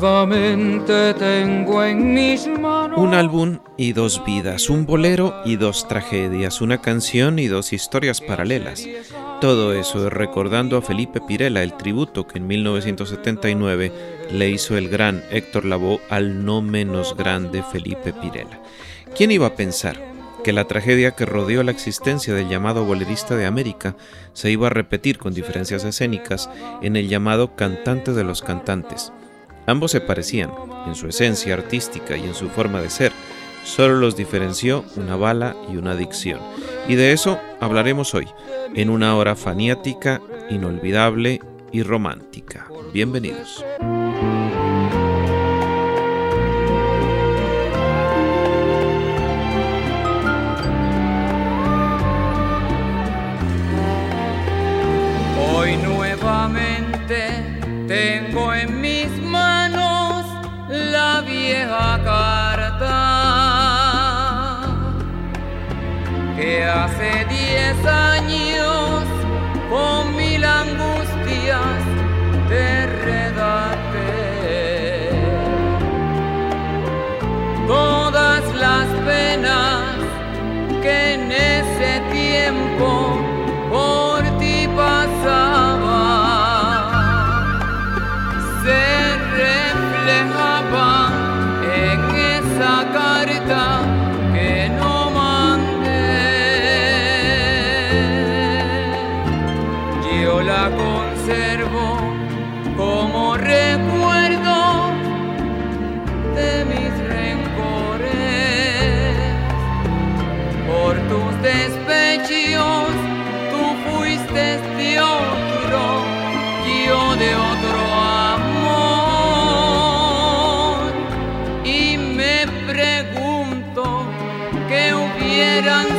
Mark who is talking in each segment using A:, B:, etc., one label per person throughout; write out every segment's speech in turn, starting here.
A: Nuevamente tengo en mis manos.
B: Un álbum y dos vidas, un bolero y dos tragedias, una canción y dos historias paralelas. Todo eso es recordando a Felipe Pirela el tributo que en 1979 le hizo el gran Héctor Lavoe al no menos grande Felipe Pirela. ¿Quién iba a pensar que la tragedia que rodeó la existencia del llamado bolerista de América se iba a repetir con diferencias escénicas en el llamado cantante de los cantantes? Ambos se parecían, en su esencia artística y en su forma de ser, solo los diferenció una bala y una adicción. Y de eso hablaremos hoy, en una hora faniática, inolvidable y romántica. Bienvenidos.
A: Hoy nuevamente tengo en vieja carta que hace diez años con mil angustias te redacté. Todas las penas que en ese tiempo hubieran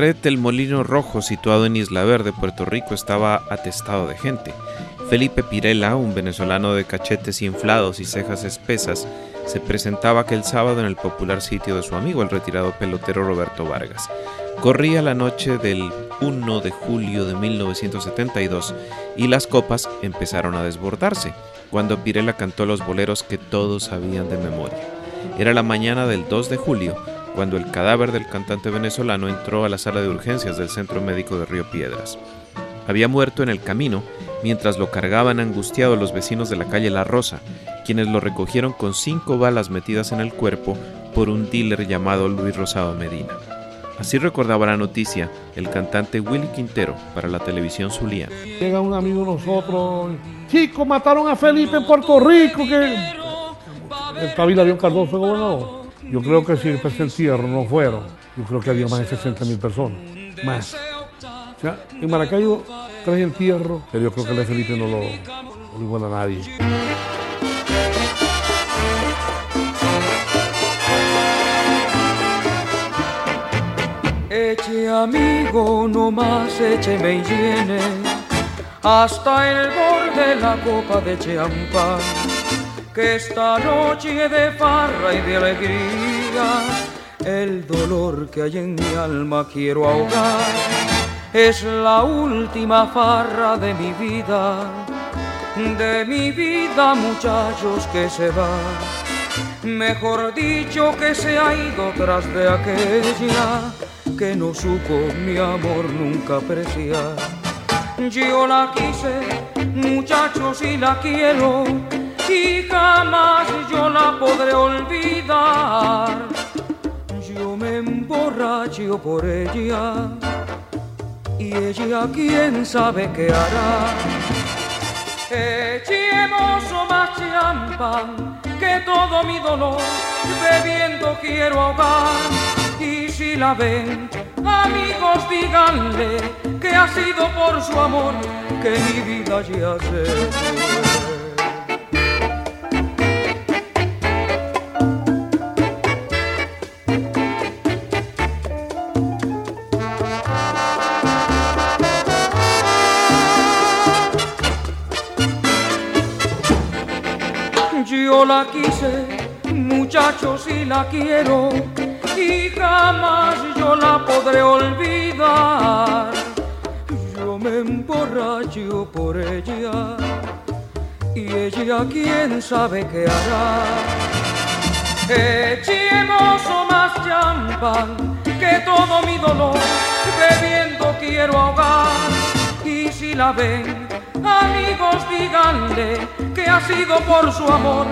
B: del Molino Rojo, situado en Isla Verde, Puerto Rico, estaba atestado de gente. Felipe Pirela, un venezolano de cachetes inflados y cejas espesas, se presentaba aquel sábado en el popular sitio de su amigo, el retirado pelotero Roberto Vargas. Corría la noche del 1 de julio de 1972 y las copas empezaron a desbordarse cuando Pirela cantó los boleros que todos sabían de memoria. Era la mañana del 2 de julio cuando el cadáver del cantante venezolano entró a la sala de urgencias del Centro Médico de Río Piedras. Había muerto en el camino mientras lo cargaban angustiados los vecinos de la calle La Rosa, quienes lo recogieron con cinco balas metidas en el cuerpo por un dealer llamado Luis Rosado Medina. Así recordaba la noticia el cantante Willy Quintero para la televisión Zulia.
C: Llega un amigo de nosotros, chicos, mataron a Felipe en Puerto Rico, que el Avión Cardoso gobernador. Yo creo que si ese entierro no fueron, yo creo que había más de 60 mil personas, más. O sea, en Maracaibo tres entierros, pero yo creo que el Felipe no lo, lo a nadie.
D: Eche amigo, no más écheme y llene hasta el borde la copa de champán. Que esta noche de farra y de alegría, el dolor que hay en mi alma quiero ahogar. Es la última farra de mi vida, de mi vida muchachos que se va. Mejor dicho que se ha ido tras de aquella que no supo mi amor nunca apreciar. Yo la quise, muchachos, y la quiero, y jamás yo la podré olvidar. Yo me emborracho por ella, y ella quién sabe qué hará. Echemos más champán, que todo mi dolor bebiendo quiero ahogar y si la ven, amigos díganle que ha sido por su amor que mi vida ya se. La quise, muchachos, y la quiero y jamás yo la podré olvidar. Yo me emborracho por ella y ella quién sabe qué hará. Echemos más champán que todo mi dolor bebiendo quiero ahogar. Y si la ven, amigos díganle que ha sido por su amor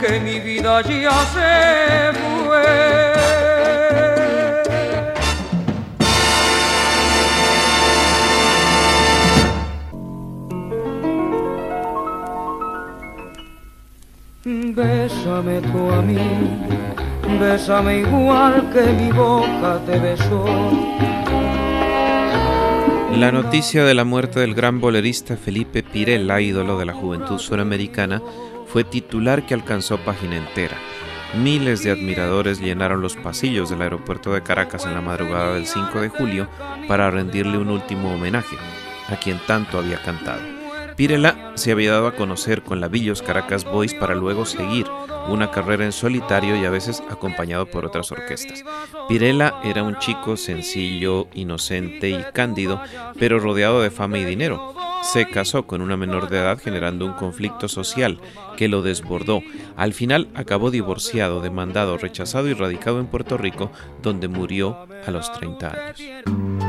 D: que mi vida ya se fue. Bésame tú a mí, bésame igual que mi boca te besó.
B: La noticia de la muerte del gran bolerista Felipe Pirella, ídolo de la juventud suramericana, fue titular que alcanzó página entera. Miles de admiradores llenaron los pasillos del aeropuerto de Caracas en la madrugada del 5 de julio para rendirle un último homenaje a quien tanto había cantado. Pirela se había dado a conocer con la Villos Caracas Boys para luego seguir una carrera en solitario y a veces acompañado por otras orquestas. Pirela era un chico sencillo, inocente y cándido, pero rodeado de fama y dinero. Se casó con una menor de edad generando un conflicto social que lo desbordó. Al final acabó divorciado, demandado, rechazado y radicado en Puerto Rico, donde murió a los 30 años.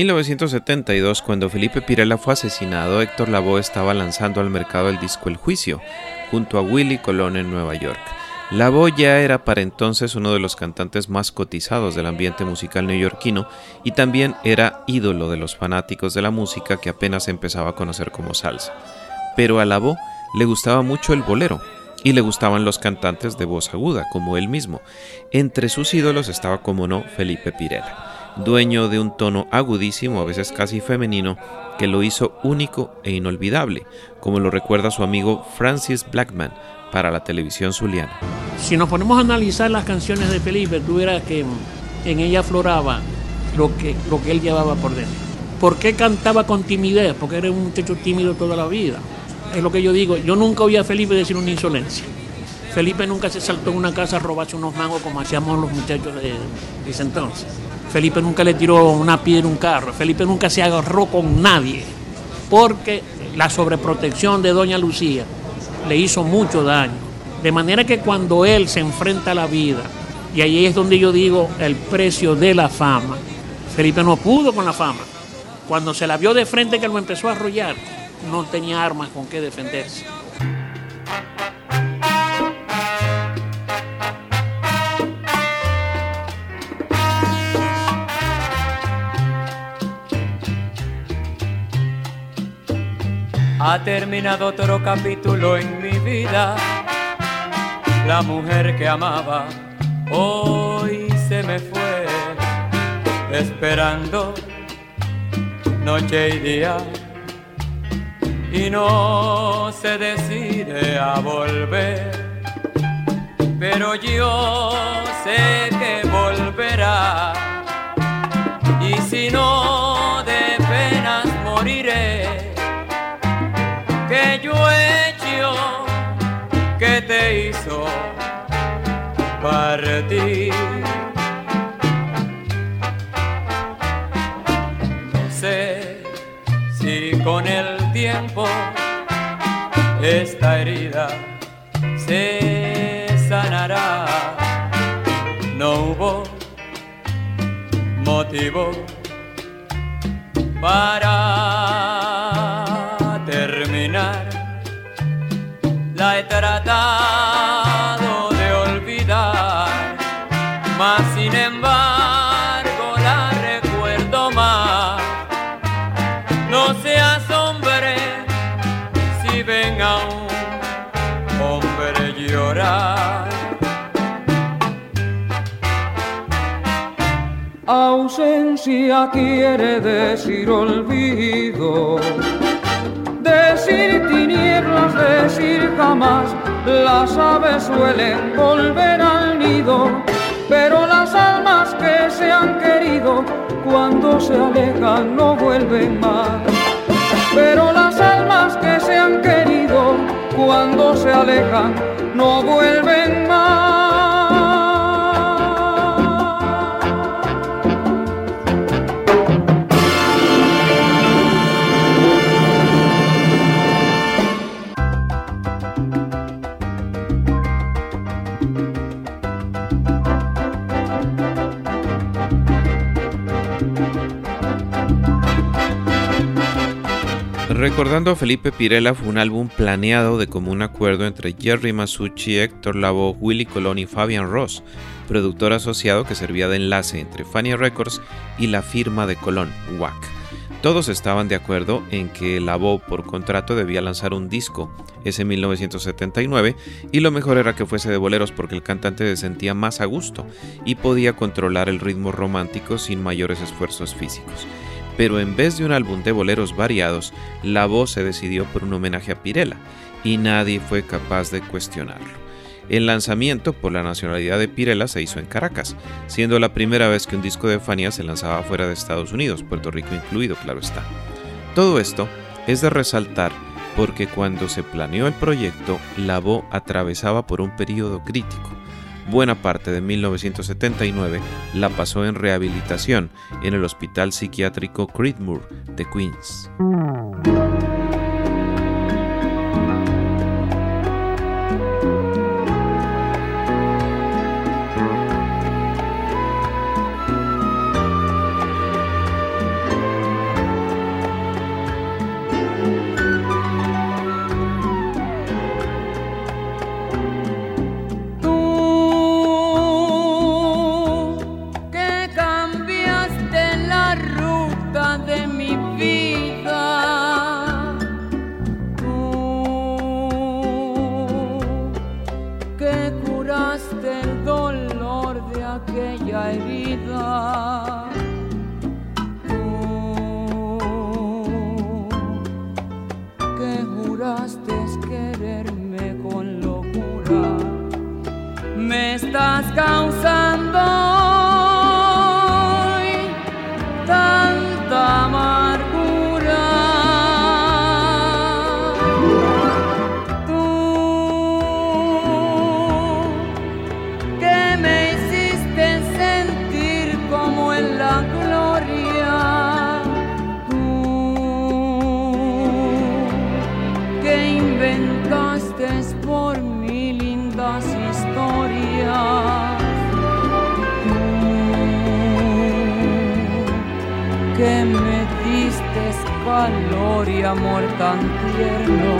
B: 1972, cuando Felipe Pirela fue asesinado, Héctor Lavoe estaba lanzando al mercado el disco El Juicio, junto a Willy Colón en Nueva York. Lavoe ya era para entonces uno de los cantantes más cotizados del ambiente musical neoyorquino y también era ídolo de los fanáticos de la música que apenas empezaba a conocer como salsa. Pero a Lavoe le gustaba mucho el bolero y le gustaban los cantantes de voz aguda, como él mismo. Entre sus ídolos estaba, como no, Felipe Pirela, dueño de un tono agudísimo, a veces casi femenino, que lo hizo único e inolvidable, como lo recuerda su amigo Francis Blackman para la televisión zuliana.
E: Si nos ponemos a analizar las canciones de Felipe, tú verás que en ella afloraba lo que, lo que él llevaba por dentro. ¿Por qué cantaba con timidez? Porque era un muchacho tímido toda la vida. Es lo que yo digo. Yo nunca oí a Felipe decir una insolencia. Felipe nunca se saltó en una casa a robarse unos mangos como hacíamos los muchachos de, de ese entonces. Felipe nunca le tiró una piedra a un carro. Felipe nunca se agarró con nadie. Porque la sobreprotección de Doña Lucía le hizo mucho daño. De manera que cuando él se enfrenta a la vida, y ahí es donde yo digo el precio de la fama, Felipe no pudo con la fama. Cuando se la vio de frente que lo empezó a arrollar, no tenía armas con qué defenderse.
A: Ha terminado otro capítulo en mi vida. La mujer que amaba hoy se me fue, esperando noche y día. Y no se decide a volver. Pero yo sé que volverá. Y si no, partir. No sé si con el tiempo esta herida se sanará. No hubo motivo para terminar. La he
D: Ausencia quiere decir olvido, decir tinieblas, decir jamás. Las aves suelen volver al nido, pero las almas que se han querido, cuando se alejan no vuelven más. Pero las almas que se han querido, cuando se alejan no vuelven más.
A: Recordando a Felipe Pirela fue un álbum planeado de común acuerdo entre Jerry Masucci, Héctor Lavoe, Willy Colón y Fabian Ross, productor asociado que servía de enlace entre Fania Records y la firma de Colón, WAC. Todos estaban de acuerdo en que Lavoe por contrato debía lanzar un disco, ese 1979, y lo mejor era que fuese de boleros porque el cantante se sentía más a gusto y podía controlar el ritmo romántico sin mayores esfuerzos físicos pero en vez de un álbum de boleros variados, la voz se decidió por un homenaje a Pirela, y nadie fue capaz de cuestionarlo. El lanzamiento por la nacionalidad de Pirela se hizo en Caracas, siendo la primera vez que un disco de Fania se lanzaba fuera de Estados Unidos, Puerto Rico incluido, claro está. Todo esto es de resaltar porque cuando se planeó el proyecto, la voz atravesaba por un periodo crítico buena parte de 1979 la pasó en rehabilitación en el Hospital Psiquiátrico Creedmoor de Queens.
D: que me diste calor y amor tan tierno,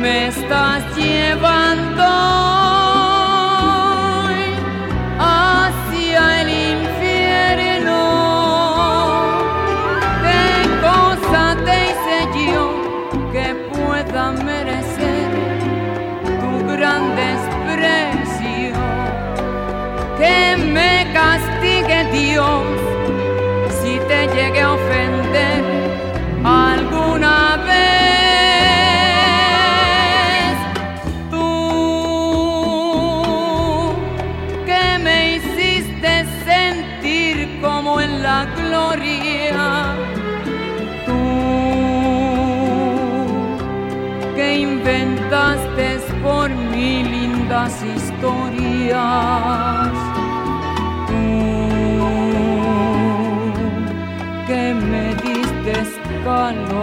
D: me estás llevando hacia el infierno.
B: ¿Qué
A: cosa te hice yo que pueda merecer tu gran desprecio? Que me castigue Dios girlfriend.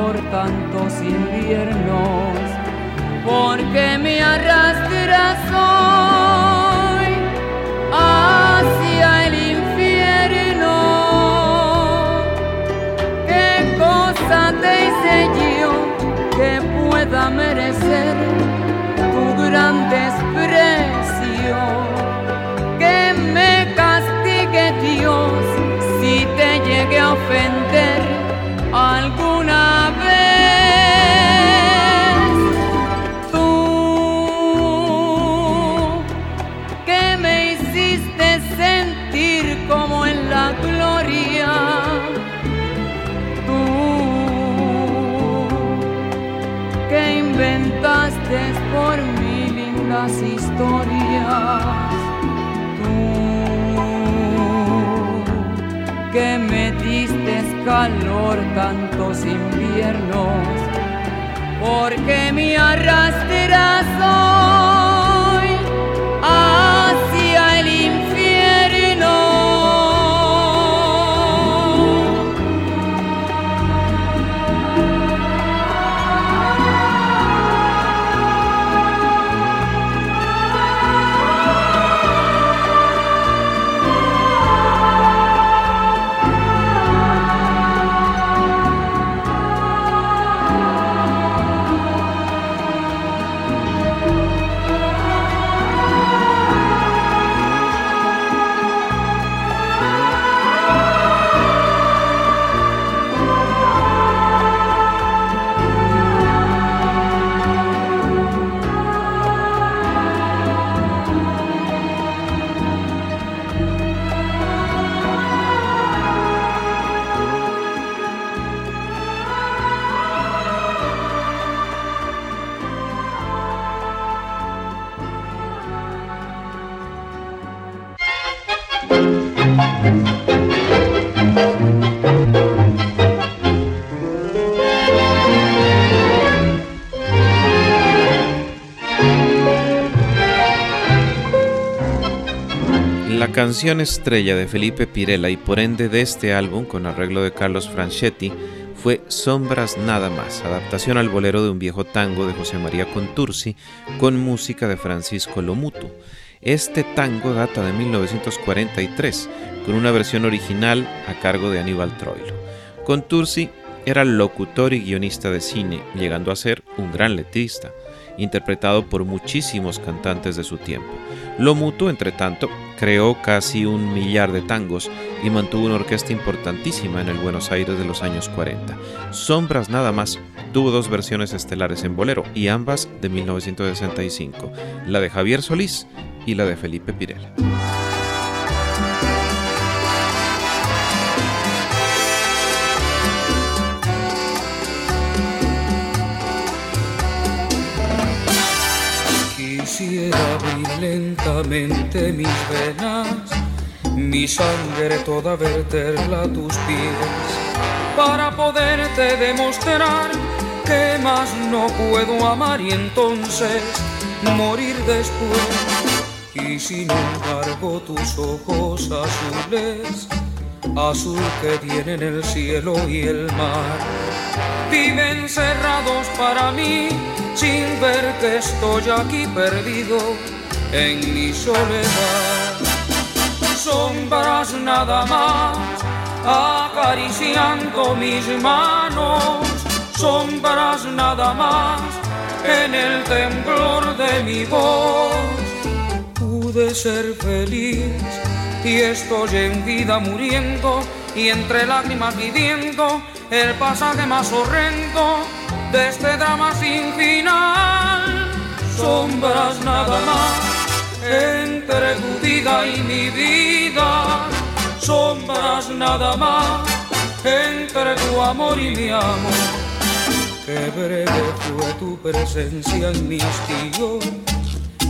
A: por tantos inviernos, porque me hará porque me arrastras
B: canción estrella de Felipe Pirela y por ende de este álbum con arreglo de Carlos Franchetti fue Sombras Nada Más, adaptación al bolero de un viejo tango de José María Contursi con música de Francisco Lomuto. Este tango data de 1943 con una versión original a cargo de Aníbal Troilo. Contursi era locutor y guionista de cine, llegando a ser un gran letrista, interpretado por muchísimos cantantes de su tiempo. Lomuto, entre tanto, creó casi un millar de tangos y mantuvo una orquesta importantísima en el Buenos Aires de los años 40. Sombras nada más tuvo dos versiones estelares en bolero y ambas de 1965, la de Javier Solís y la de Felipe Pirela.
D: Abrir lentamente mis venas, mi sangre toda verterla a tus pies, para poderte demostrar que más no puedo amar y entonces morir después. Y sin embargo tus ojos azules, azul que tienen el cielo y el mar, viven cerrados para mí sin ver que estoy aquí perdido en mi soledad. Sombras nada más acariciando mis manos, sombras nada más en el temblor de mi voz. Pude ser feliz y estoy en vida muriendo y entre lágrimas viviendo el pasaje más horrendo de este drama sin final. Sombras nada más entre tu vida y mi vida. Sombras nada más entre tu amor y mi amor. Qué breve fue tu presencia en mi hastío,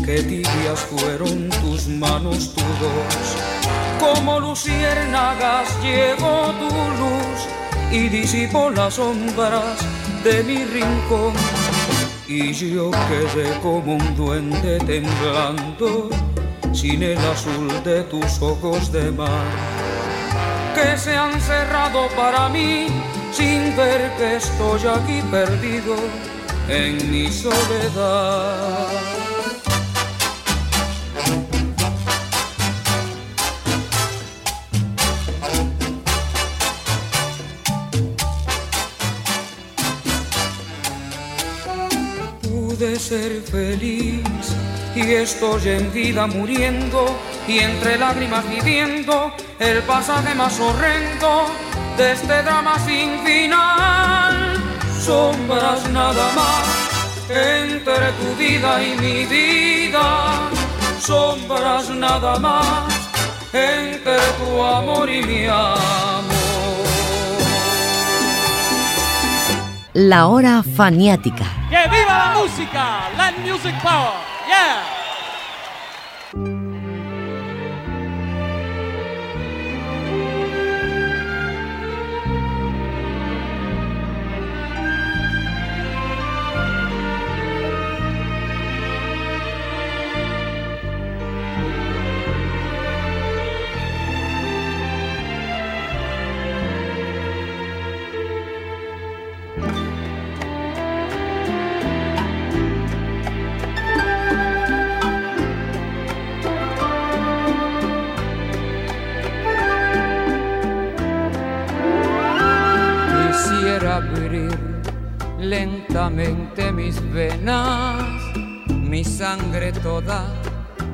D: qué tibias fueron tus manos, tu voz. Como luciérnagas llegó tu luz y disipó las sombras de mi rincón y yo quedé como un duende temblando sin el azul de tus ojos de mar que se han cerrado para mí sin ver que estoy aquí perdido en mi soledad. Ser feliz y estoy en vida muriendo y entre lágrimas viviendo el pasaje más horrendo de este drama sin final. Sombras nada más entre tu vida y mi vida. Sombras nada más entre tu amor y mi amor.
F: La hora faniática.
G: ¡Que viva la música! ¡Land Music Power! ¡Yeah!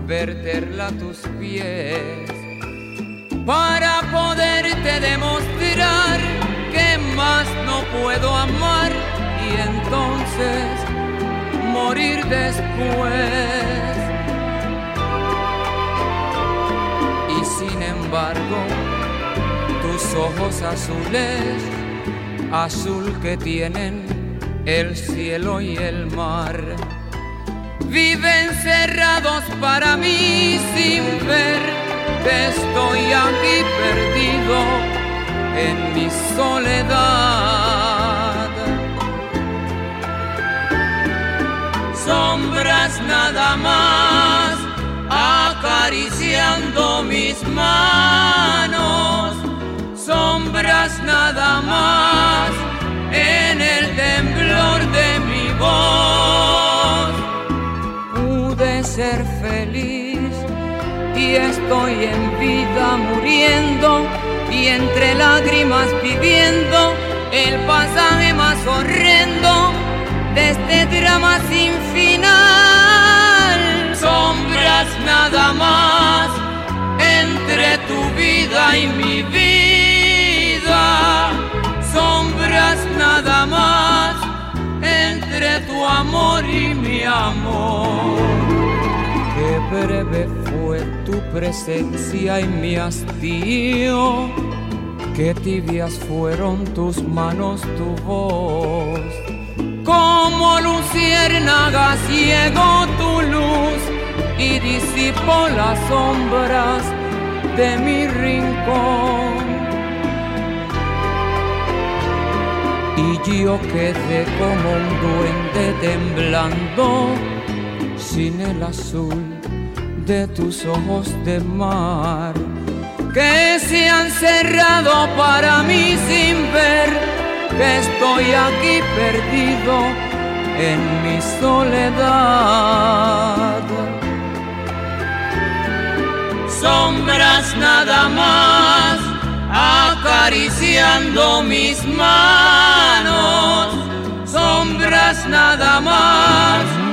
A: Verterla a tus pies, para poderte demostrar que más no puedo amar y entonces morir después. Y sin embargo, tus ojos azules, azul que tienen el cielo y el mar, viven cerrados para mí sin ver que estoy aquí perdido en mi soledad. Sombras nada más acariciando mis manos, sombras nada más en el temblor de mi voz. Feliz y estoy en vida muriendo y entre lágrimas viviendo el pasaje más horrendo de este drama sin final. Sombras nada más entre tu vida y mi vida. Sombras nada más entre tu amor y mi amor. Qué breve fue tu presencia y mi hastío. Qué tibias fueron tus manos, tu voz. Como luciérnaga ciego tu luz y disipó las sombras de mi rincón. Y yo quedé como un duende temblando sin el azul de tus ojos de mar que se han cerrado para mí sin ver que estoy aquí perdido en mi soledad. Sombras nada más acariciando mis manos, sombras nada más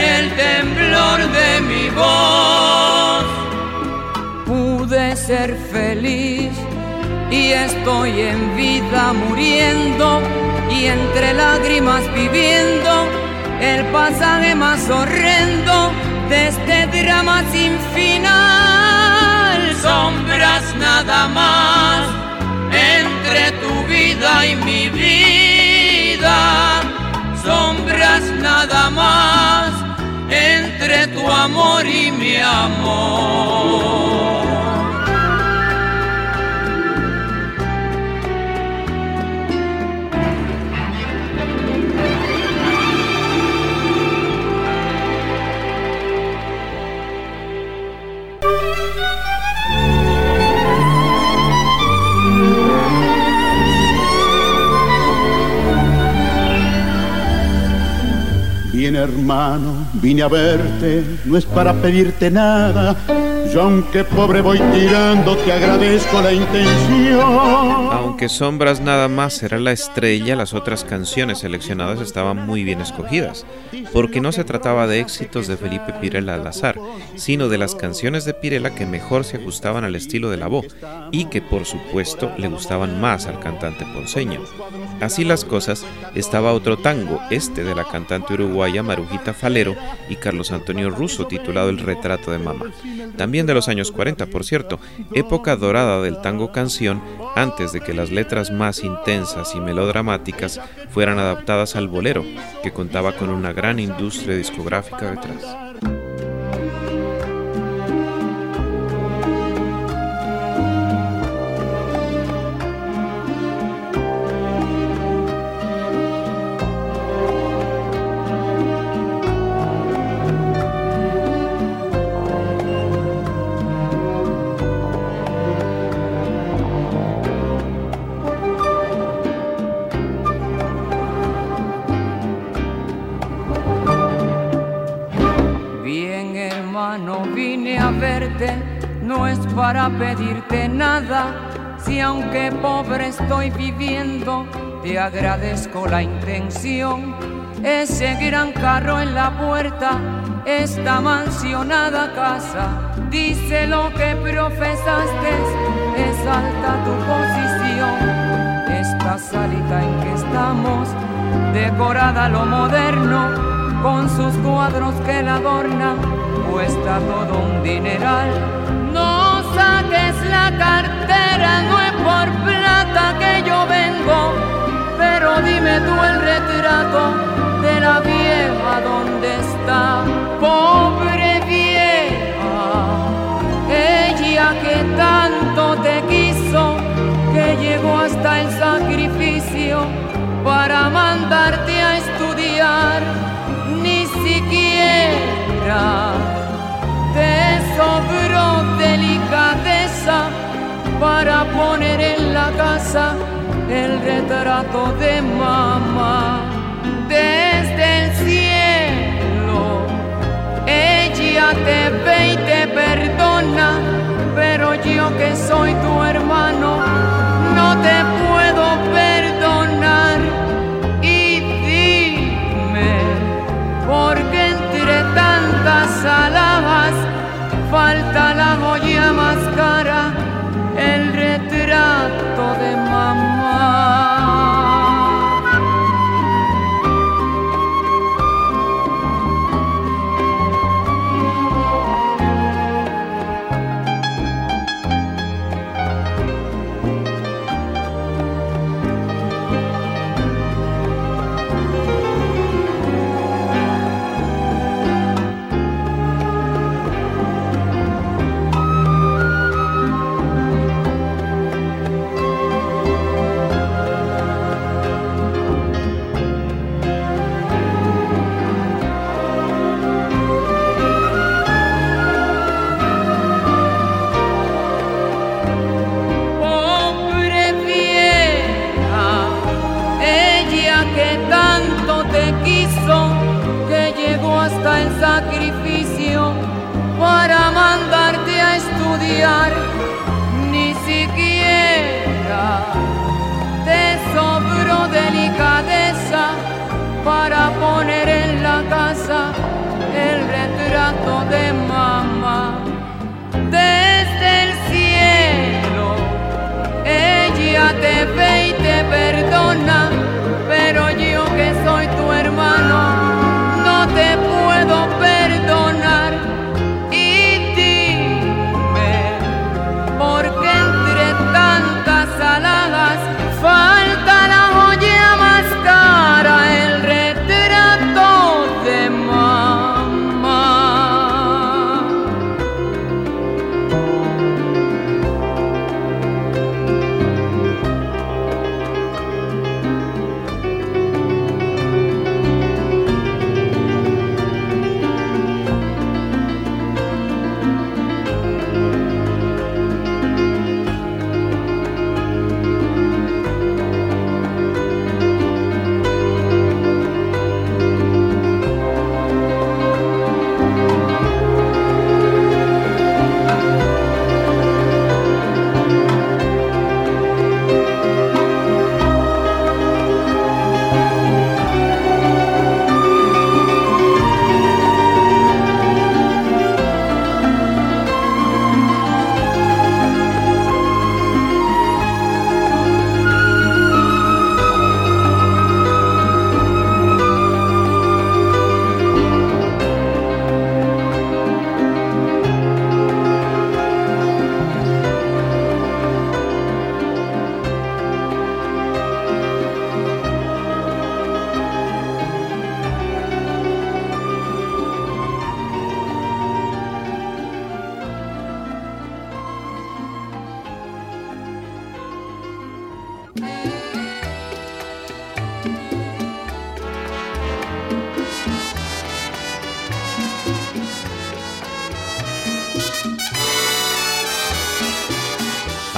A: el temblor de mi voz. Pude ser feliz y estoy en vida muriendo y entre lágrimas viviendo el pasaje más horrendo de este drama sin final. Sombras nada más entre tu vida y mi vida. Sombras nada más amor y mi amor.
H: Hermano, vine a verte, no es para pedirte nada. Yo aunque pobre voy tirando, te agradezco la intención.
B: Aunque Sombras nada más era la estrella, las otras canciones seleccionadas estaban muy bien escogidas, porque no se trataba de éxitos de Felipe Pirela al azar, sino de las canciones de Pirela que mejor se ajustaban al estilo de la voz y que por supuesto le gustaban más al cantante ponceño. Así las cosas, estaba otro tango, este de la cantante uruguaya Marujita Falero y Carlos Antonio Russo, titulado El retrato de mamá. También de los años 40, por cierto, época dorada del tango canción, antes de que las letras más intensas y melodramáticas fueran adaptadas al bolero, que contaba con una gran industria discográfica detrás.
A: Bien hermano, vine a verte, no es para pedirte nada, si aunque pobre estoy viviendo, te agradezco la intención. Ese gran carro en la puerta, esta mansionada casa, dice lo que profesaste, es alta tu posición, esta salita en que estamos, decorada lo moderno, con sus cuadros que la adornan, cuesta todo un dineral. No saques la cartera, no es por plata que yo vengo, pero dime tú el retrato de la vieja donde está, pobre vieja, ella que tanto te quiso, que llegó hasta el sacrificio para mandarte a estudiar, siquiera te sobró delicadeza para poner en la casa el retrato de mamá desde el cielo. Ella te ve y te perdona, pero yo que soy tu hermano, no te puedo alhajas falta la joya más cara, el retrato de mamá?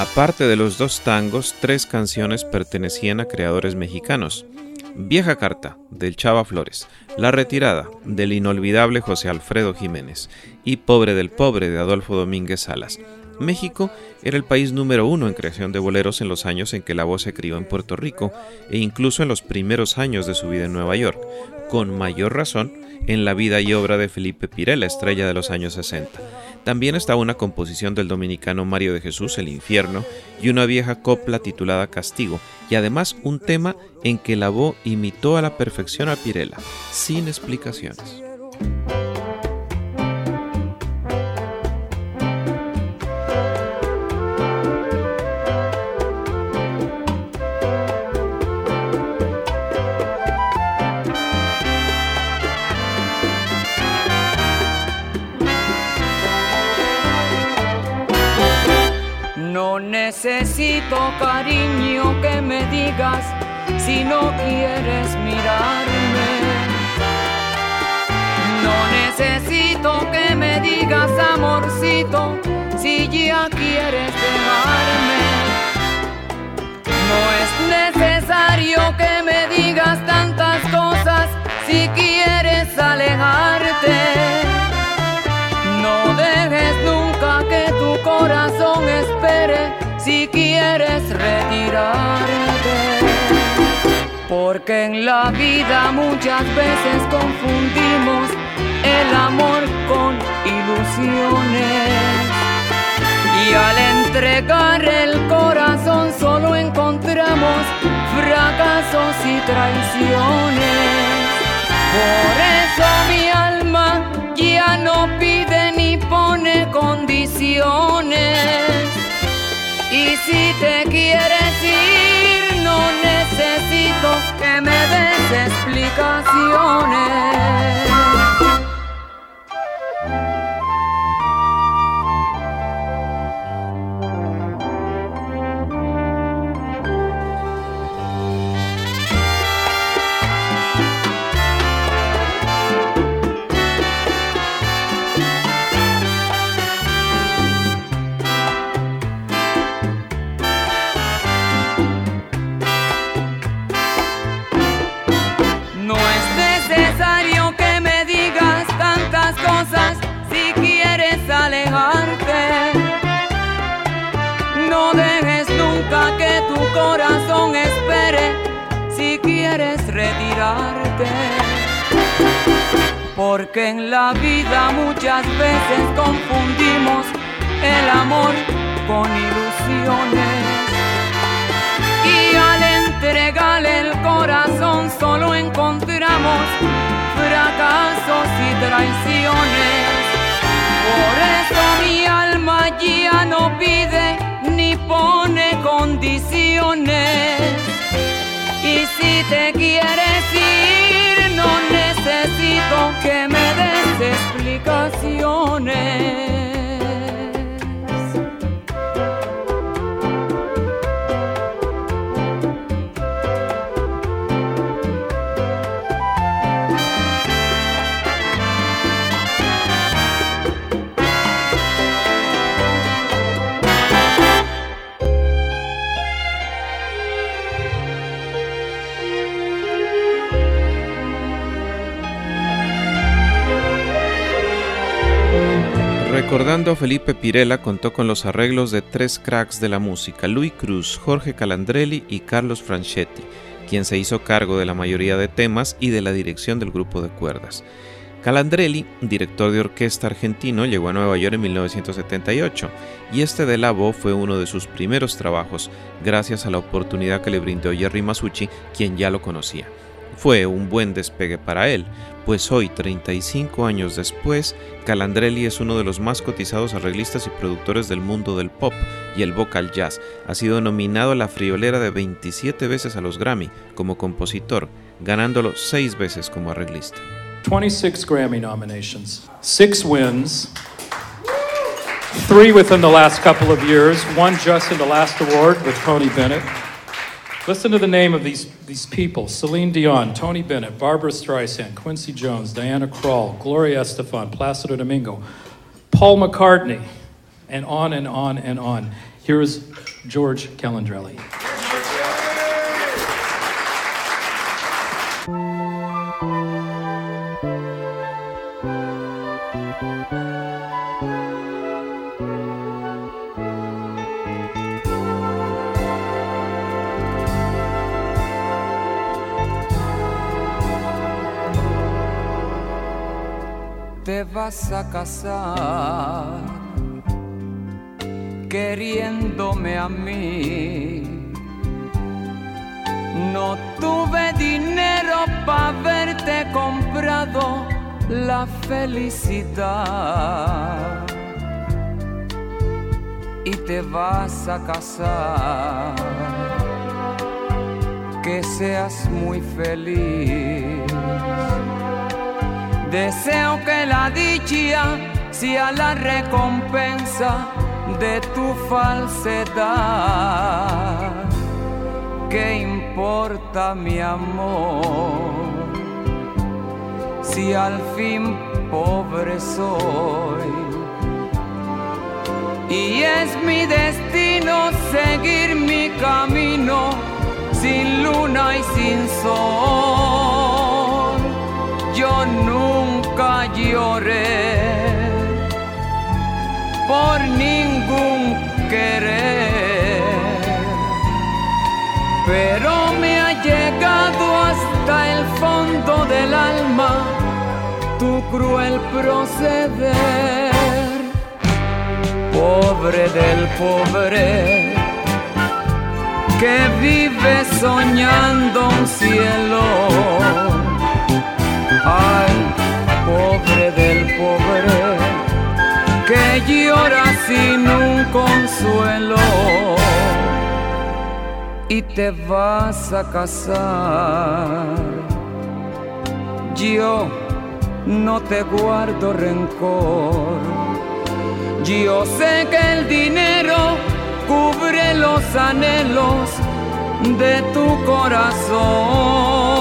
B: Aparte de los dos tangos, tres canciones pertenecían a creadores mexicanos. Vieja Carta, del Chava Flores, La Retirada, del inolvidable José Alfredo Jiménez, y Pobre del Pobre, de Adolfo Domínguez Salas. México era el país número uno en creación de boleros en los años en que la voz se crió en Puerto Rico e incluso en los primeros años de su vida en Nueva York. con mayor razón, en la vida y obra de Felipe Pirela, estrella de los años 60. También está una composición del dominicano Mario de Jesús, El infierno, y una vieja copla titulada Castigo, y además un tema en que la voz imitó a la perfección a Pirela, sin explicaciones.
A: Necesito cariño que me digas si no quieres mirarme. No necesito que me digas amorcito si ya quieres dejarme. No es necesario que me digas tantas cosas si quieres alejarte. No dejes nunca que tu corazón espere si quieres retirarte. Porque en la vida muchas veces confundimos el amor con ilusiones. Y al entregar el corazón solo encontramos fracasos y traiciones. Por eso mi alma ya no pide ni pone condiciones y si te quieres ir, no necesito que me des explicaciones. Porque en la vida muchas veces confundimos el amor con ilusiones. Y al entregarle el corazón solo encontramos fracasos y traiciones. Por eso mi alma ya no pide ni pone condiciones. Y si te quieres ir, no necesito que me des explicaciones.
B: Recordando a Felipe Pirela contó con los arreglos de tres cracks de la música, Luis Cruz, Jorge Calandrelli y Carlos Franchetti, quien se hizo cargo de la mayoría de temas y de la dirección del grupo de cuerdas. Calandrelli, director de orquesta argentino, llegó a Nueva York en 1978 y este de la voz fue uno de sus primeros trabajos gracias a la oportunidad que le brindó Jerry Masucci, quien ya lo conocía. Fue un buen despegue para él, pues hoy, 35 años después, Calandrelli es uno de los más cotizados arreglistas y productores del mundo del pop y el vocal jazz. Ha sido nominado a la friolera de 27 veces a los Grammy como compositor, ganándolo 6 veces como arreglista.
I: 26 Grammy nominations, 6 wins, 3 within the last couple of years, one just in the last award with Tony Bennett. Listen to the name of these, these people Celine Dion, Tony Bennett, Barbara Streisand, Quincy Jones, Diana Krall, Gloria Estefan, Placido Domingo, Paul McCartney, and on and on and on. Here is George Calandrelli.
A: Vas a casar queriéndome a mí. No tuve dinero para verte comprado la felicidad y te vas a casar. Que seas muy feliz. Deseo que la dicha sea la recompensa de tu falsedad. ¿Qué importa mi amor? Si al fin pobre soy y es mi destino seguir mi camino sin luna y sin sol. Yo nunca lloré por ningún querer, pero me ha llegado hasta el fondo del alma tu cruel proceder pobre del pobre que vive soñando un cielo. Ay, del pobre que llora sin un consuelo. Y te vas a casar. Yo no te guardo rencor yo sé que el dinero cubre los anhelos de tu corazón.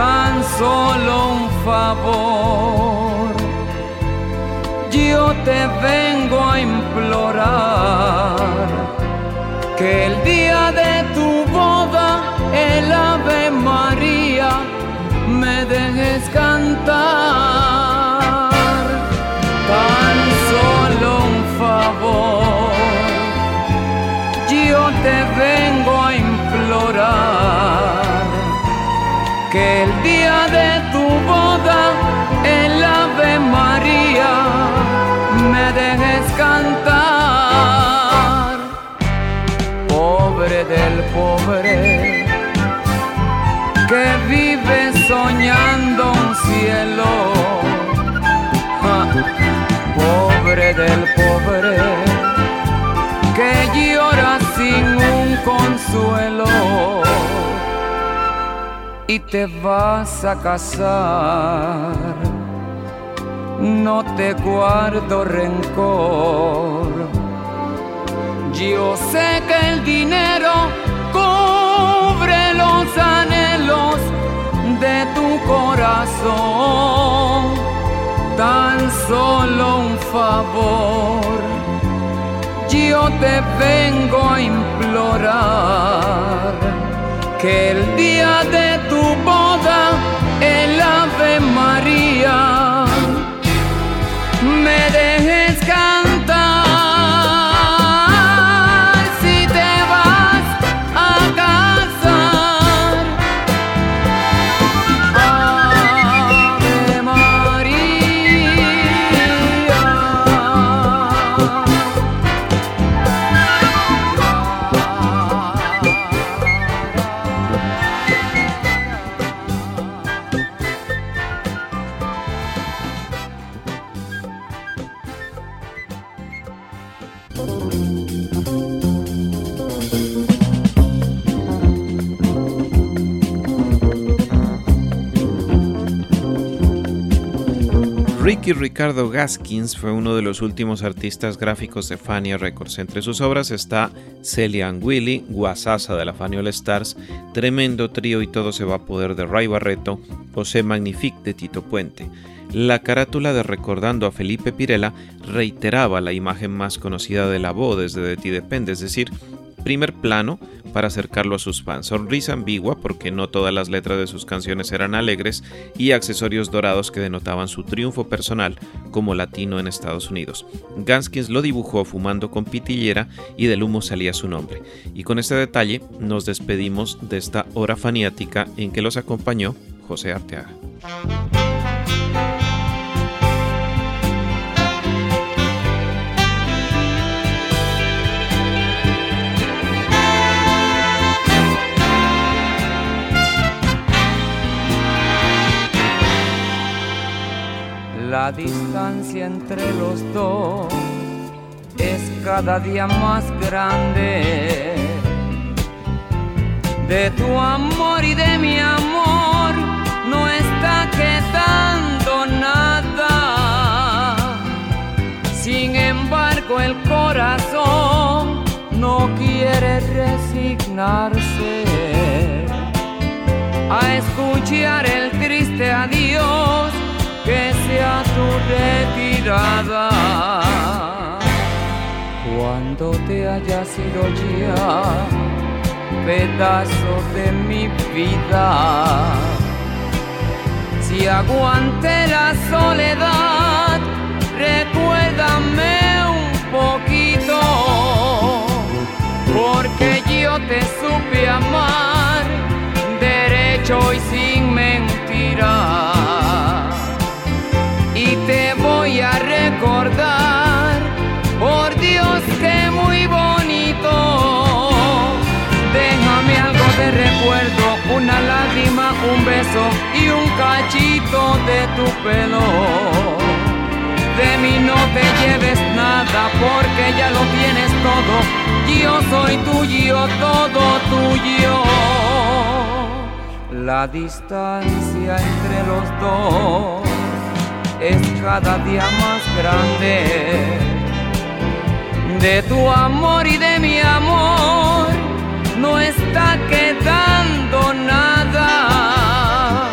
A: Tan solo un favor. Yo te vengo a implorar que el día de tu boda, de tu boda, el Ave María, me dejes cantar, pobre del pobre que vive soñando un cielo. Pobre del pobre que llora sin un consuelo y te vas a casar. No te guardo rencor. Yo sé que el dinero cubre los anhelos de tu corazón tan solo un favor. Yo te vengo a implorar que el día de tu boda, el Ave María, me dejes
B: Ricardo Gaskins fue uno de los últimos artistas gráficos de Fania Records. Entre sus obras está Celia and Willy, Guasasa de la Fania All Stars, Tremendo Trío y Todo se va a poder de Ray Barreto, José Magnifique de Tito Puente. La carátula de Recordando a Felipe Pirela reiteraba la imagen más conocida de la voz desde De Ti Depende, es decir, primer plano para acercarlo a sus fans, sonrisa ambigua porque no todas las letras de sus canciones eran alegres y accesorios dorados que denotaban su triunfo personal como latino en Estados Unidos. Ganskins lo dibujó fumando con pitillera y del humo salía su nombre. Y con este detalle nos despedimos de esta hora faniática en que los acompañó José Arteaga.
A: La distancia entre los dos es cada día más grande. De tu amor y de mi amor no está quedando nada. Sin embargo, el corazón no quiere resignarse a escuchar el triste adiós que sea tu retirada. Cuando te haya sido ya pedazo de mi vida, si aguante la soledad, recuérdame un poquito, porque yo te supe amar derecho y sin mentira te voy a recordar. Por Dios, que muy bonito. Déjame algo de recuerdo, una lágrima, un beso y un cachito de tu pelo. De mí no te lleves nada porque ya lo tienes todo. Yo soy tuyo, todo tuyo. La distancia entre los dos es cada día más grande. De tu amor y de mi amor no está quedando nada.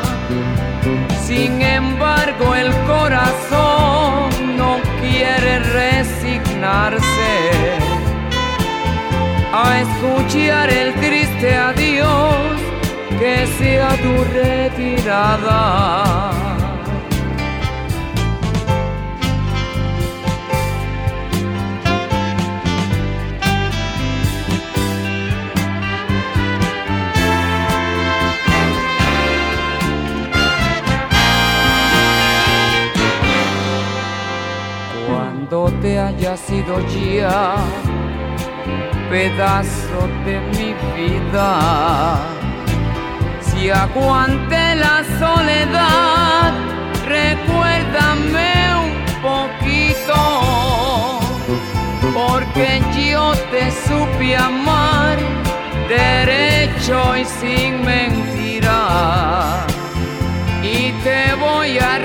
A: Sin embargo, el corazón no quiere resignarse a escuchar el triste adiós que sea tu retirada. Sido ya pedazo de mi vida. Si aguante la soledad, recuérdame un poquito, porque yo te supe amar derecho y sin mentira. Y te voy a